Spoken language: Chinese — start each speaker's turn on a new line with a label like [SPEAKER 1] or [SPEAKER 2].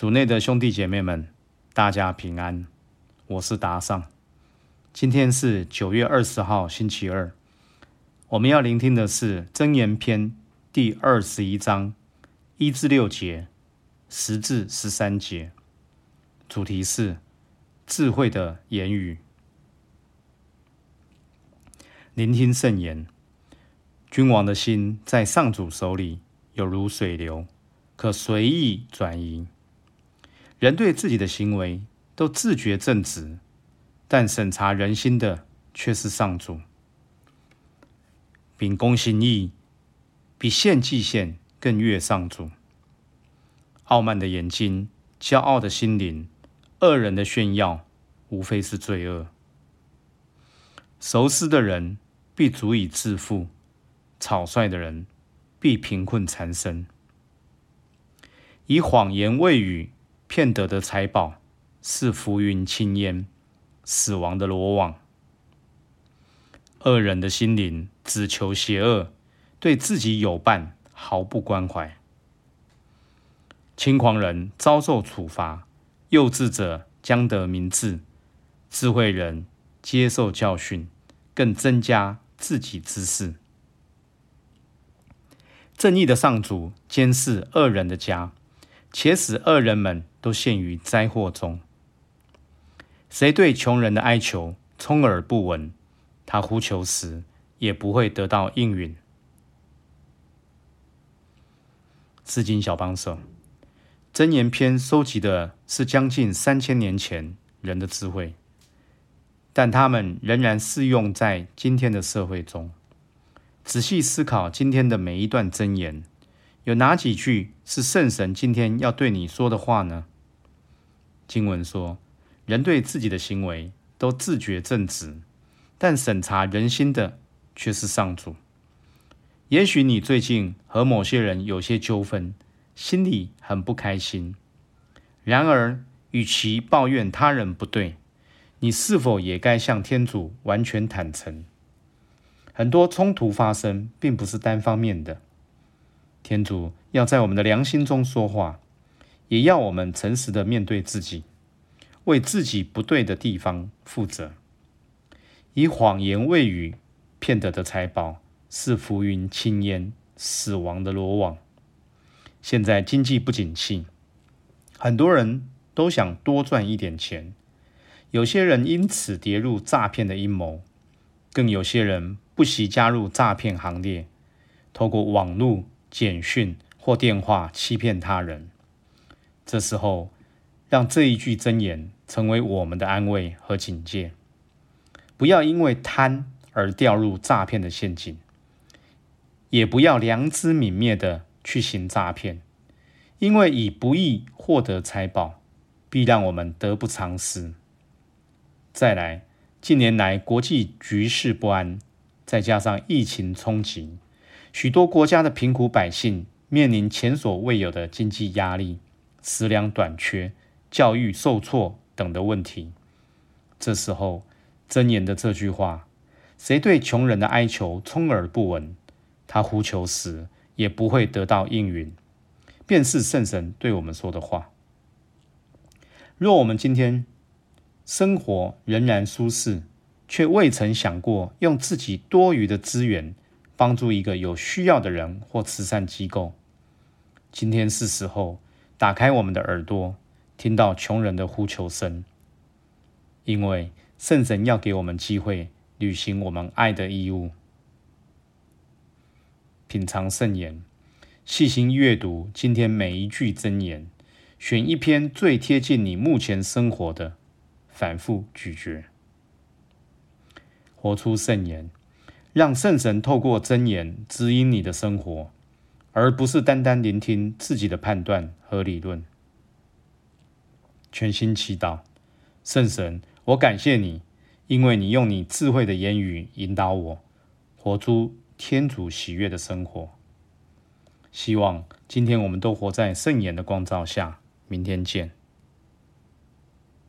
[SPEAKER 1] 主内的兄弟姐妹们，大家平安，我是达尚。今天是九月二十号，星期二。我们要聆听的是《真言篇》第二十一章一至六节，十至十三节。主题是智慧的言语。聆听圣言。君王的心在上主手里，有如水流，可随意转移。人对自己的行为都自觉正直，但审查人心的却是上主。秉公行义，比献祭献更悦上主。傲慢的眼睛，骄傲的心灵，恶人的炫耀，无非是罪恶。熟思的人必足以致富，草率的人必贫困缠身。以谎言喂语。骗得的财宝是浮云轻烟，死亡的罗网。恶人的心灵只求邪恶，对自己有伴毫不关怀。轻狂人遭受处罚，幼稚者将得明智，智慧人接受教训，更增加自己知识。正义的上主监视恶人的家。且使恶人们都陷于灾祸中。谁对穷人的哀求充耳不闻？他呼求时也不会得到应允。诗经小帮手，箴言篇收集的是将近三千年前人的智慧，但他们仍然适用在今天的社会中。仔细思考今天的每一段箴言。有哪几句是圣神今天要对你说的话呢？经文说：“人对自己的行为都自觉正直，但审查人心的却是上主。”也许你最近和某些人有些纠纷，心里很不开心。然而，与其抱怨他人不对，你是否也该向天主完全坦诚？很多冲突发生，并不是单方面的。天主要在我们的良心中说话，也要我们诚实的面对自己，为自己不对的地方负责。以谎言喂语骗得的财宝是浮云轻烟、死亡的罗网。现在经济不景气，很多人都想多赚一点钱，有些人因此跌入诈骗的阴谋，更有些人不惜加入诈骗行列，透过网络。简讯或电话欺骗他人，这时候让这一句真言成为我们的安慰和警戒：不要因为贪而掉入诈骗的陷阱，也不要良知泯灭的去行诈骗，因为以不义获得财宝，必让我们得不偿失。再来，近年来国际局势不安，再加上疫情冲击。许多国家的贫苦百姓面临前所未有的经济压力、食粮短缺、教育受挫等的问题。这时候，箴言的这句话：“谁对穷人的哀求充耳不闻？他呼求时也不会得到应允。”便是圣神对我们说的话。若我们今天生活仍然舒适，却未曾想过用自己多余的资源。帮助一个有需要的人或慈善机构。今天是时候打开我们的耳朵，听到穷人的呼求声，因为圣神要给我们机会履行我们爱的义务。品尝圣言，细心阅读今天每一句真言，选一篇最贴近你目前生活的，反复咀嚼，活出圣言。让圣神透过真言指引你的生活，而不是单单聆听自己的判断和理论。全心祈祷，圣神，我感谢你，因为你用你智慧的言语引导我，活出天主喜悦的生活。希望今天我们都活在圣言的光照下。明天见。